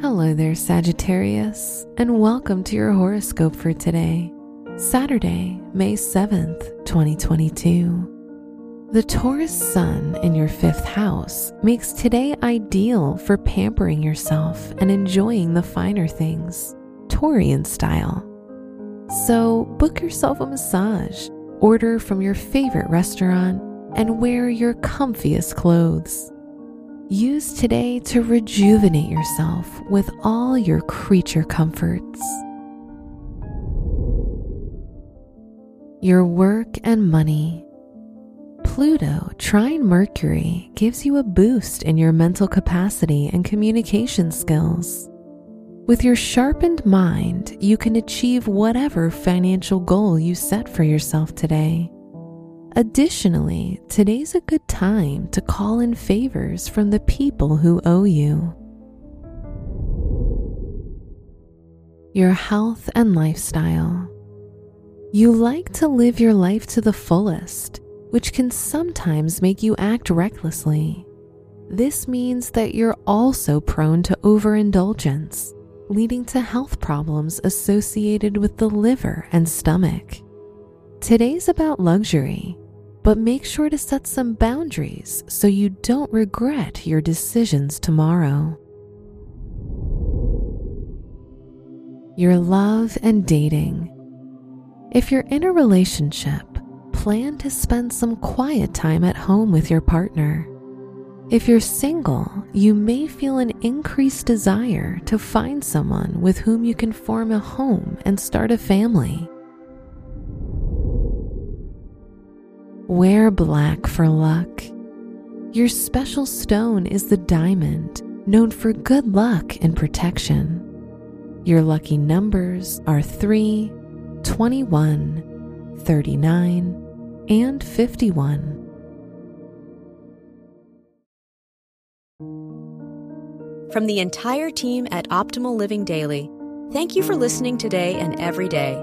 Hello there, Sagittarius, and welcome to your horoscope for today, Saturday, May 7th, 2022. The Taurus Sun in your fifth house makes today ideal for pampering yourself and enjoying the finer things, Taurian style. So, book yourself a massage, order from your favorite restaurant, and wear your comfiest clothes. Use today to rejuvenate yourself with all your creature comforts. Your work and money. Pluto trine Mercury gives you a boost in your mental capacity and communication skills. With your sharpened mind, you can achieve whatever financial goal you set for yourself today. Additionally, today's a good time to call in favors from the people who owe you. Your health and lifestyle. You like to live your life to the fullest, which can sometimes make you act recklessly. This means that you're also prone to overindulgence, leading to health problems associated with the liver and stomach. Today's about luxury but make sure to set some boundaries so you don't regret your decisions tomorrow. Your love and dating. If you're in a relationship, plan to spend some quiet time at home with your partner. If you're single, you may feel an increased desire to find someone with whom you can form a home and start a family. Wear black for luck. Your special stone is the diamond, known for good luck and protection. Your lucky numbers are 3, 21, 39, and 51. From the entire team at Optimal Living Daily, thank you for listening today and every day